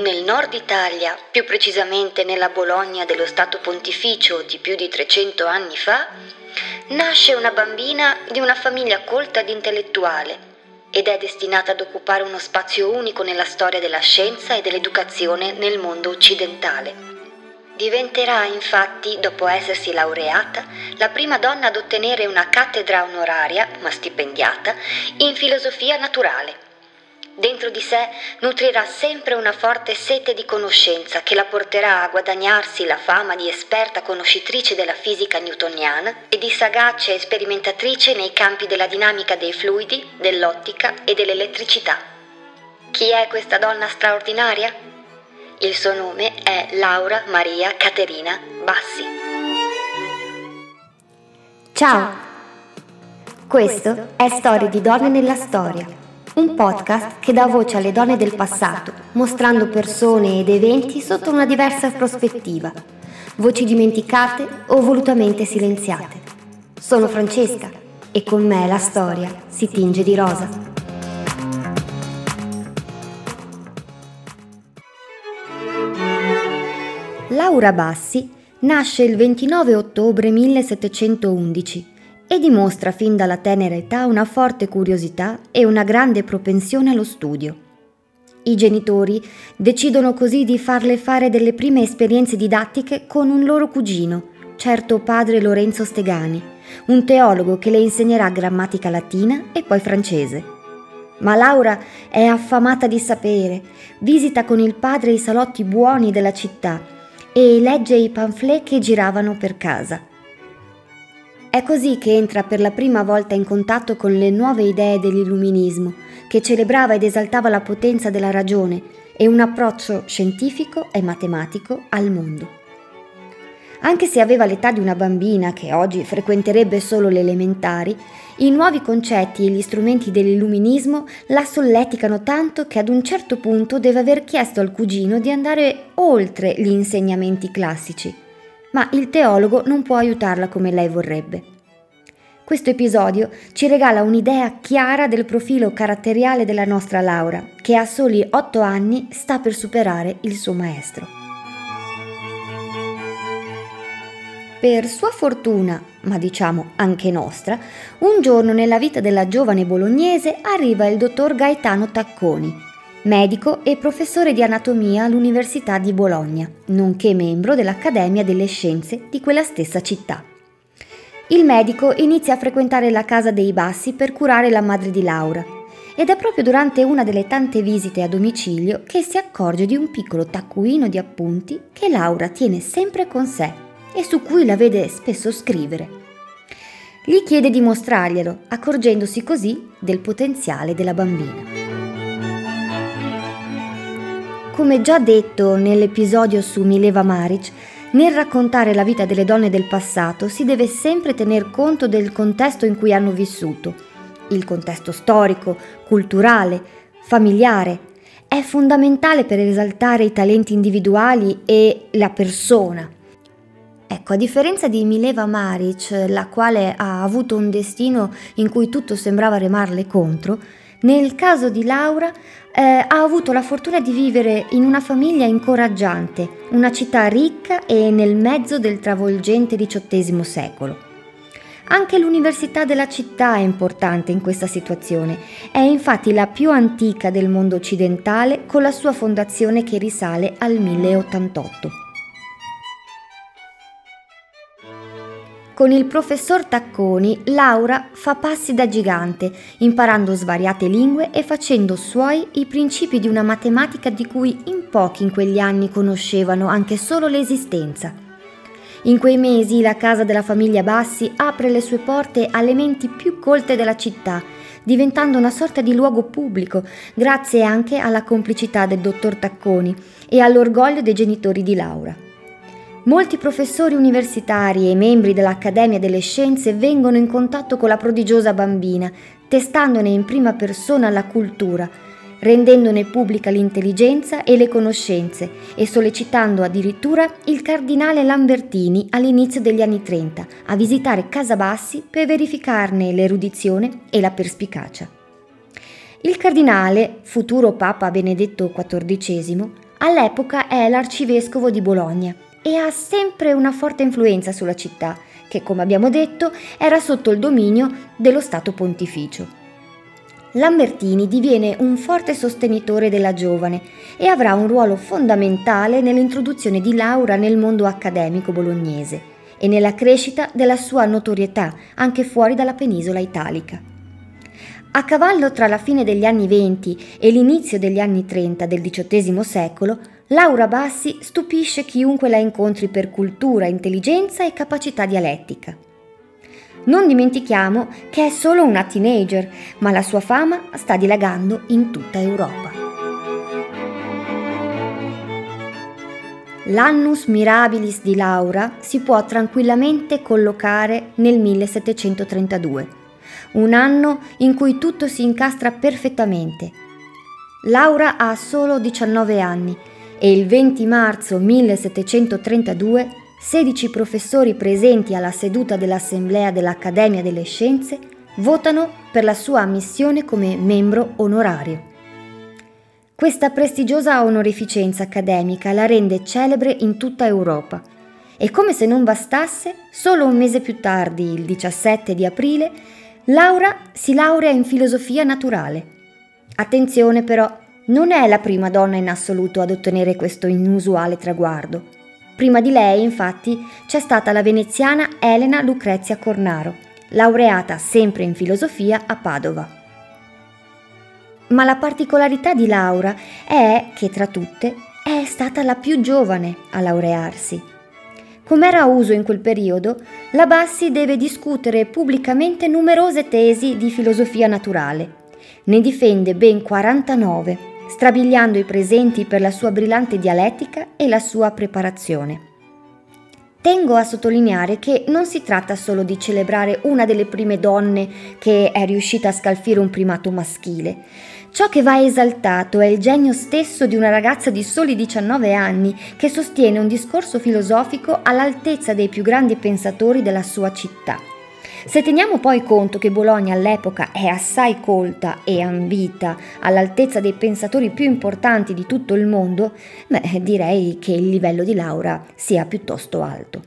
Nel nord Italia, più precisamente nella Bologna dello Stato Pontificio di più di 300 anni fa, nasce una bambina di una famiglia colta ed intellettuale ed è destinata ad occupare uno spazio unico nella storia della scienza e dell'educazione nel mondo occidentale. Diventerà infatti, dopo essersi laureata, la prima donna ad ottenere una cattedra onoraria, ma stipendiata, in filosofia naturale Dentro di sé nutrirà sempre una forte sete di conoscenza che la porterà a guadagnarsi la fama di esperta conoscitrice della fisica newtoniana e di sagace sperimentatrice nei campi della dinamica dei fluidi, dell'ottica e dell'elettricità. Chi è questa donna straordinaria? Il suo nome è Laura Maria Caterina Bassi. Ciao! Questo è Storie di donne nella storia un podcast che dà voce alle donne del passato, mostrando persone ed eventi sotto una diversa prospettiva, voci dimenticate o volutamente silenziate. Sono Francesca e con me la storia si tinge di rosa. Laura Bassi nasce il 29 ottobre 1711 e dimostra fin dalla tenera età una forte curiosità e una grande propensione allo studio. I genitori decidono così di farle fare delle prime esperienze didattiche con un loro cugino, certo padre Lorenzo Stegani, un teologo che le insegnerà grammatica latina e poi francese. Ma Laura è affamata di sapere, visita con il padre i salotti buoni della città e legge i pamphlet che giravano per casa. È così che entra per la prima volta in contatto con le nuove idee dell'illuminismo, che celebrava ed esaltava la potenza della ragione e un approccio scientifico e matematico al mondo. Anche se aveva l'età di una bambina che oggi frequenterebbe solo le elementari, i nuovi concetti e gli strumenti dell'illuminismo la solleticano tanto che ad un certo punto deve aver chiesto al cugino di andare oltre gli insegnamenti classici ma il teologo non può aiutarla come lei vorrebbe. Questo episodio ci regala un'idea chiara del profilo caratteriale della nostra Laura, che a soli otto anni sta per superare il suo maestro. Per sua fortuna, ma diciamo anche nostra, un giorno nella vita della giovane bolognese arriva il dottor Gaetano Tacconi, medico e professore di anatomia all'Università di Bologna, nonché membro dell'Accademia delle Scienze di quella stessa città. Il medico inizia a frequentare la casa dei Bassi per curare la madre di Laura ed è proprio durante una delle tante visite a domicilio che si accorge di un piccolo taccuino di appunti che Laura tiene sempre con sé e su cui la vede spesso scrivere. Gli chiede di mostrarglielo, accorgendosi così del potenziale della bambina. Come già detto nell'episodio su Mileva Maric, nel raccontare la vita delle donne del passato si deve sempre tener conto del contesto in cui hanno vissuto, il contesto storico, culturale, familiare. È fondamentale per esaltare i talenti individuali e la persona. Ecco, a differenza di Mileva Maric, la quale ha avuto un destino in cui tutto sembrava remarle contro, nel caso di Laura eh, ha avuto la fortuna di vivere in una famiglia incoraggiante, una città ricca e nel mezzo del travolgente XVIII secolo. Anche l'università della città è importante in questa situazione, è infatti la più antica del mondo occidentale con la sua fondazione che risale al 1088. Con il professor Tacconi, Laura fa passi da gigante, imparando svariate lingue e facendo suoi i principi di una matematica di cui in pochi in quegli anni conoscevano anche solo l'esistenza. In quei mesi la casa della famiglia Bassi apre le sue porte alle menti più colte della città, diventando una sorta di luogo pubblico, grazie anche alla complicità del dottor Tacconi e all'orgoglio dei genitori di Laura. Molti professori universitari e membri dell'Accademia delle Scienze vengono in contatto con la prodigiosa bambina, testandone in prima persona la cultura, rendendone pubblica l'intelligenza e le conoscenze e sollecitando addirittura il cardinale Lambertini all'inizio degli anni 30 a visitare Casabassi per verificarne l'erudizione e la perspicacia. Il cardinale, futuro Papa Benedetto XIV, all'epoca è l'arcivescovo di Bologna e ha sempre una forte influenza sulla città, che come abbiamo detto era sotto il dominio dello Stato pontificio. Lambertini diviene un forte sostenitore della giovane e avrà un ruolo fondamentale nell'introduzione di Laura nel mondo accademico bolognese e nella crescita della sua notorietà anche fuori dalla penisola italica. A cavallo tra la fine degli anni 20 e l'inizio degli anni 30 del XVIII secolo, Laura Bassi stupisce chiunque la incontri per cultura, intelligenza e capacità dialettica. Non dimentichiamo che è solo una teenager, ma la sua fama sta dilagando in tutta Europa. L'annus mirabilis di Laura si può tranquillamente collocare nel 1732, un anno in cui tutto si incastra perfettamente. Laura ha solo 19 anni e il 20 marzo 1732 16 professori presenti alla seduta dell'Assemblea dell'Accademia delle Scienze votano per la sua ammissione come membro onorario. Questa prestigiosa onorificenza accademica la rende celebre in tutta Europa e come se non bastasse, solo un mese più tardi, il 17 di aprile, Laura si laurea in filosofia naturale. Attenzione però, non è la prima donna in assoluto ad ottenere questo inusuale traguardo. Prima di lei, infatti, c'è stata la veneziana Elena Lucrezia Cornaro, laureata sempre in filosofia a Padova. Ma la particolarità di Laura è che tra tutte è stata la più giovane a laurearsi. Come era uso in quel periodo, la Bassi deve discutere pubblicamente numerose tesi di filosofia naturale. Ne difende ben 49 strabiliando i presenti per la sua brillante dialettica e la sua preparazione. Tengo a sottolineare che non si tratta solo di celebrare una delle prime donne che è riuscita a scalfire un primato maschile. Ciò che va esaltato è il genio stesso di una ragazza di soli 19 anni che sostiene un discorso filosofico all'altezza dei più grandi pensatori della sua città. Se teniamo poi conto che Bologna all'epoca è assai colta e ambita all'altezza dei pensatori più importanti di tutto il mondo, beh, direi che il livello di Laura sia piuttosto alto.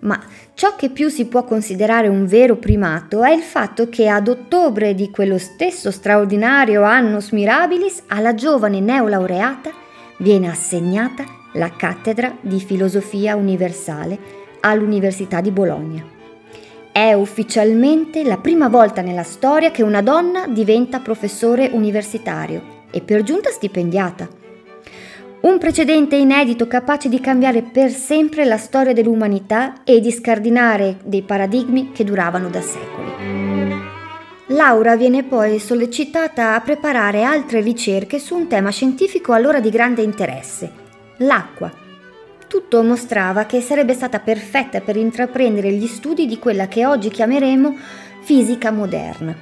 Ma ciò che più si può considerare un vero primato è il fatto che ad ottobre di quello stesso straordinario annus mirabilis alla giovane neolaureata viene assegnata la cattedra di filosofia universale all'Università di Bologna. È ufficialmente la prima volta nella storia che una donna diventa professore universitario e per giunta stipendiata. Un precedente inedito capace di cambiare per sempre la storia dell'umanità e di scardinare dei paradigmi che duravano da secoli. Laura viene poi sollecitata a preparare altre ricerche su un tema scientifico allora di grande interesse, l'acqua tutto mostrava che sarebbe stata perfetta per intraprendere gli studi di quella che oggi chiameremo fisica moderna.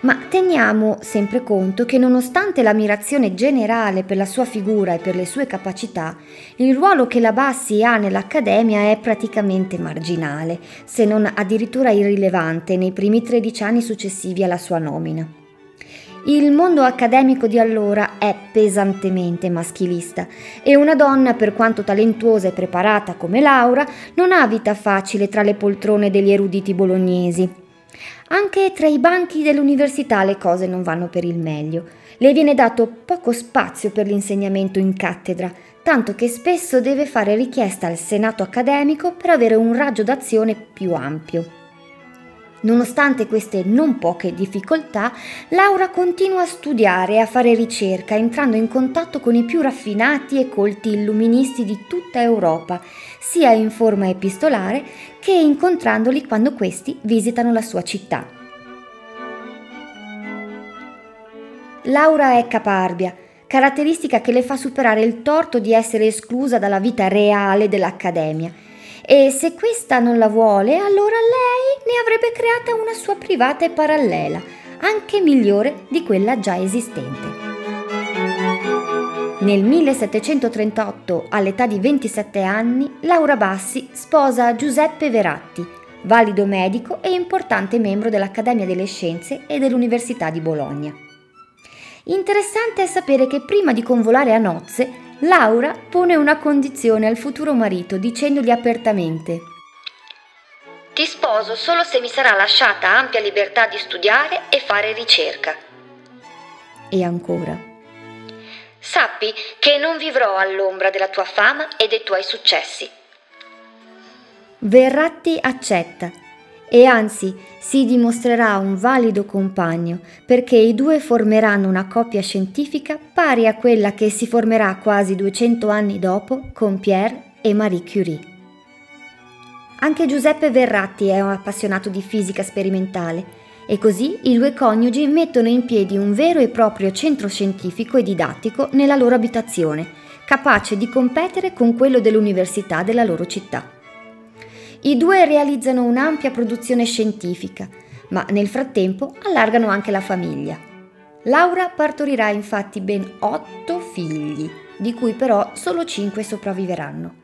Ma teniamo sempre conto che nonostante l'ammirazione generale per la sua figura e per le sue capacità, il ruolo che la Bassi ha nell'Accademia è praticamente marginale, se non addirittura irrilevante nei primi 13 anni successivi alla sua nomina. Il mondo accademico di allora è pesantemente maschilista e una donna, per quanto talentuosa e preparata come Laura, non ha vita facile tra le poltrone degli eruditi bolognesi. Anche tra i banchi dell'università le cose non vanno per il meglio. Le viene dato poco spazio per l'insegnamento in cattedra, tanto che spesso deve fare richiesta al senato accademico per avere un raggio d'azione più ampio. Nonostante queste non poche difficoltà, Laura continua a studiare e a fare ricerca, entrando in contatto con i più raffinati e colti illuministi di tutta Europa, sia in forma epistolare che incontrandoli quando questi visitano la sua città. Laura è caparbia, caratteristica che le fa superare il torto di essere esclusa dalla vita reale dell'Accademia e se questa non la vuole, allora lei ne avrebbe creata una sua privata e parallela, anche migliore di quella già esistente. Nel 1738, all'età di 27 anni, Laura Bassi sposa Giuseppe Veratti, valido medico e importante membro dell'Accademia delle Scienze e dell'Università di Bologna. Interessante è sapere che prima di convolare a nozze, Laura pone una condizione al futuro marito dicendogli apertamente Ti sposo solo se mi sarà lasciata ampia libertà di studiare e fare ricerca. E ancora. Sappi che non vivrò all'ombra della tua fama e dei tuoi successi. Verratti accetta e anzi si dimostrerà un valido compagno perché i due formeranno una coppia scientifica pari a quella che si formerà quasi 200 anni dopo con Pierre e Marie Curie. Anche Giuseppe Verratti è un appassionato di fisica sperimentale e così i due coniugi mettono in piedi un vero e proprio centro scientifico e didattico nella loro abitazione, capace di competere con quello dell'università della loro città. I due realizzano un'ampia produzione scientifica, ma nel frattempo allargano anche la famiglia. Laura partorirà infatti ben otto figli, di cui però solo cinque sopravviveranno.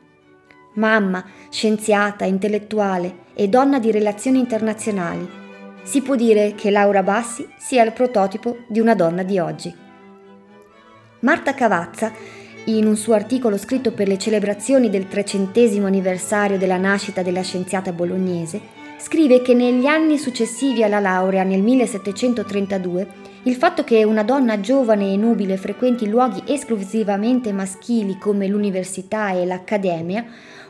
Mamma, scienziata, intellettuale e donna di relazioni internazionali, si può dire che Laura Bassi sia il prototipo di una donna di oggi. Marta Cavazza in un suo articolo scritto per le celebrazioni del trecentesimo anniversario della nascita della scienziata bolognese, scrive che negli anni successivi alla laurea nel 1732 il fatto che una donna giovane e nubile frequenti luoghi esclusivamente maschili come l'università e l'accademia,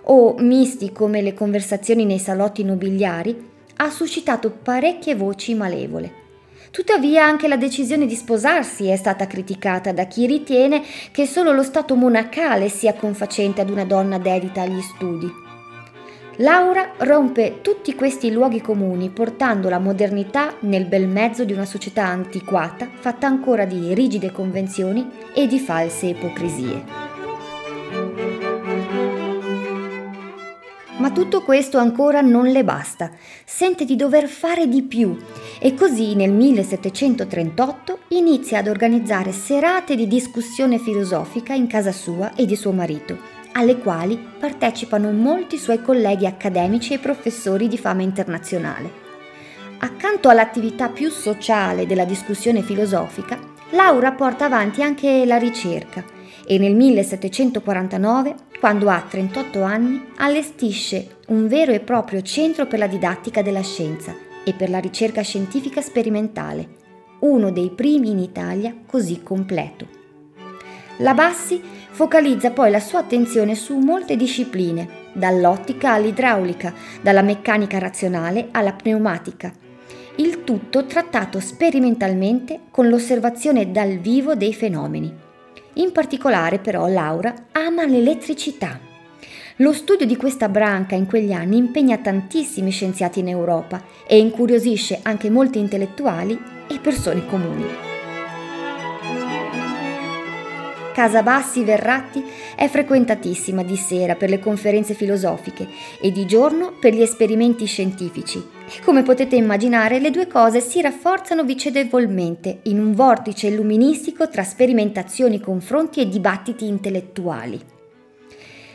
o misti come le conversazioni nei salotti nobiliari, ha suscitato parecchie voci malevole. Tuttavia anche la decisione di sposarsi è stata criticata da chi ritiene che solo lo stato monacale sia confacente ad una donna dedita agli studi. Laura rompe tutti questi luoghi comuni portando la modernità nel bel mezzo di una società antiquata fatta ancora di rigide convenzioni e di false ipocrisie. Ma tutto questo ancora non le basta, sente di dover fare di più e così nel 1738 inizia ad organizzare serate di discussione filosofica in casa sua e di suo marito, alle quali partecipano molti suoi colleghi accademici e professori di fama internazionale. Accanto all'attività più sociale della discussione filosofica, Laura porta avanti anche la ricerca e nel 1749, quando ha 38 anni, allestisce un vero e proprio centro per la didattica della scienza e per la ricerca scientifica sperimentale, uno dei primi in Italia così completo. La Bassi focalizza poi la sua attenzione su molte discipline, dall'ottica all'idraulica, dalla meccanica razionale alla pneumatica. Il tutto trattato sperimentalmente con l'osservazione dal vivo dei fenomeni. In particolare però Laura ama l'elettricità. Lo studio di questa branca in quegli anni impegna tantissimi scienziati in Europa e incuriosisce anche molti intellettuali e persone comuni. Casa Bassi Verratti è frequentatissima di sera per le conferenze filosofiche e di giorno per gli esperimenti scientifici. E come potete immaginare, le due cose si rafforzano vicendevolmente in un vortice illuministico tra sperimentazioni, confronti e dibattiti intellettuali.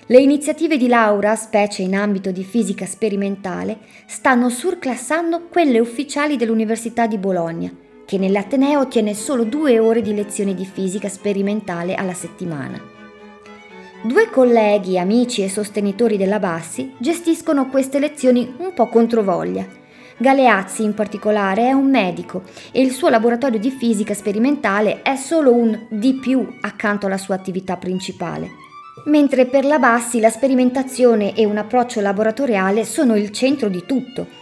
Le iniziative di Laura, specie in ambito di fisica sperimentale, stanno surclassando quelle ufficiali dell'Università di Bologna che nell'Ateneo tiene solo due ore di lezioni di fisica sperimentale alla settimana. Due colleghi, amici e sostenitori della Bassi gestiscono queste lezioni un po' controvoglia. Galeazzi in particolare è un medico e il suo laboratorio di fisica sperimentale è solo un di più accanto alla sua attività principale. Mentre per la Bassi la sperimentazione e un approccio laboratoriale sono il centro di tutto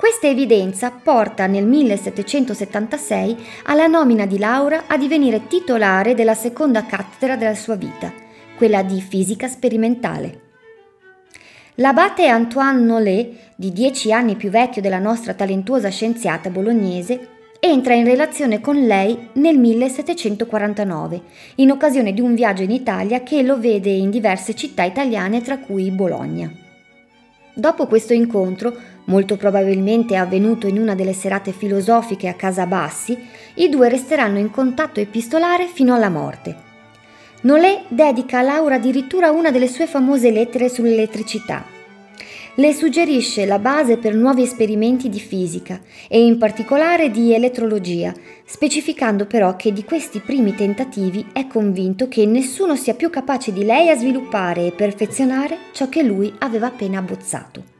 questa evidenza porta nel 1776 alla nomina di Laura a divenire titolare della seconda cattedra della sua vita, quella di fisica sperimentale. L'abate Antoine Nollet, di dieci anni più vecchio della nostra talentuosa scienziata bolognese, entra in relazione con lei nel 1749, in occasione di un viaggio in Italia che lo vede in diverse città italiane tra cui Bologna. Dopo questo incontro, molto probabilmente avvenuto in una delle serate filosofiche a casa Bassi, i due resteranno in contatto epistolare fino alla morte. Nolé dedica a Laura addirittura una delle sue famose lettere sull'elettricità. le suggerisce la base per nuovi esperimenti di fisica e in particolare di elettrologia, specificando però che di questi primi tentativi è convinto che nessuno sia più capace di lei a sviluppare e perfezionare ciò che lui aveva appena abbozzato.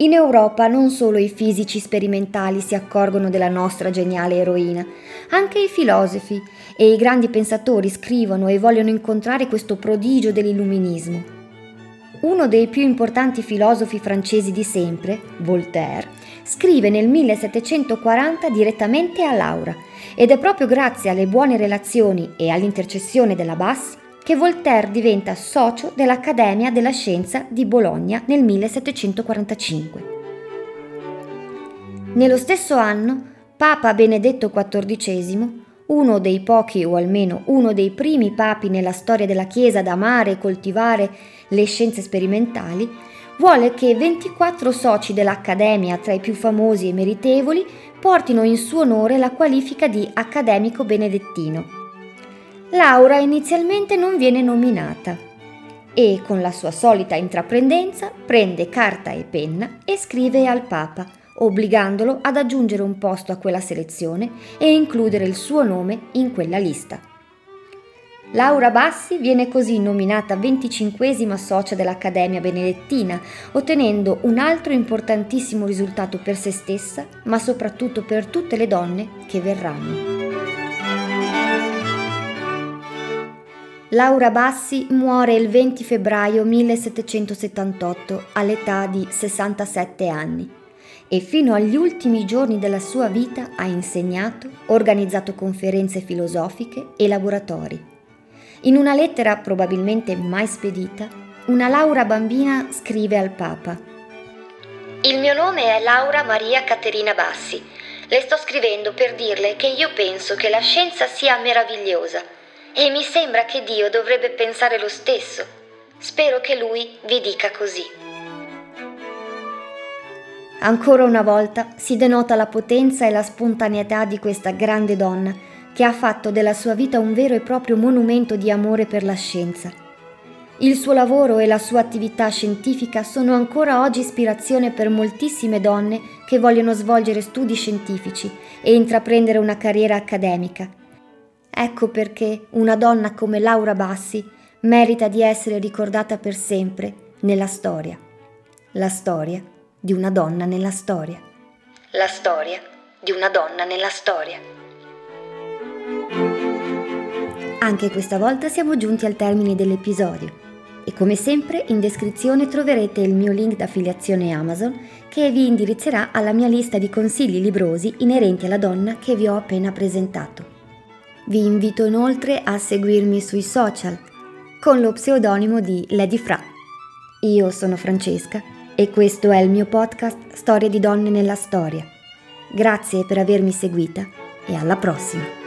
In Europa non solo i fisici sperimentali si accorgono della nostra geniale eroina, anche i filosofi e i grandi pensatori scrivono e vogliono incontrare questo prodigio dell'illuminismo. Uno dei più importanti filosofi francesi di sempre, Voltaire, scrive nel 1740 direttamente a Laura ed è proprio grazie alle buone relazioni e all'intercessione della Bassi che Voltaire diventa socio dell'Accademia della Scienza di Bologna nel 1745. Nello stesso anno, Papa Benedetto XIV, uno dei pochi o almeno uno dei primi papi nella storia della Chiesa ad amare e coltivare le scienze sperimentali, vuole che 24 soci dell'Accademia tra i più famosi e meritevoli portino in suo onore la qualifica di accademico benedettino Laura inizialmente non viene nominata e con la sua solita intraprendenza prende carta e penna e scrive al Papa, obbligandolo ad aggiungere un posto a quella selezione e includere il suo nome in quella lista. Laura Bassi viene così nominata venticinquesima socia dell'Accademia Benedettina, ottenendo un altro importantissimo risultato per se stessa, ma soprattutto per tutte le donne che verranno. Laura Bassi muore il 20 febbraio 1778 all'età di 67 anni e fino agli ultimi giorni della sua vita ha insegnato, organizzato conferenze filosofiche e laboratori. In una lettera probabilmente mai spedita, una Laura bambina scrive al Papa Il mio nome è Laura Maria Caterina Bassi. Le sto scrivendo per dirle che io penso che la scienza sia meravigliosa e mi sembra che Dio dovrebbe pensare lo stesso. Spero che Lui vi dica così. Ancora una volta si denota la potenza e la spontaneità di questa grande donna che ha fatto della sua vita un vero e proprio monumento di amore per la scienza. Il suo lavoro e la sua attività scientifica sono ancora oggi ispirazione per moltissime donne che vogliono svolgere studi scientifici e intraprendere una carriera accademica Ecco perché una donna come Laura Bassi merita di essere ricordata per sempre nella storia. La storia di una donna nella storia. La storia di una donna nella storia. Anche questa volta siamo giunti al termine dell'episodio e come sempre in descrizione troverete il mio link d'affiliazione Amazon che vi indirizzerà alla mia lista di consigli librosi inerenti alla donna che vi ho appena presentato. Vi invito inoltre a seguirmi sui social con lo pseudonimo di Lady Fra. Io sono Francesca e questo è il mio podcast Storie di donne nella storia. Grazie per avermi seguita e alla prossima!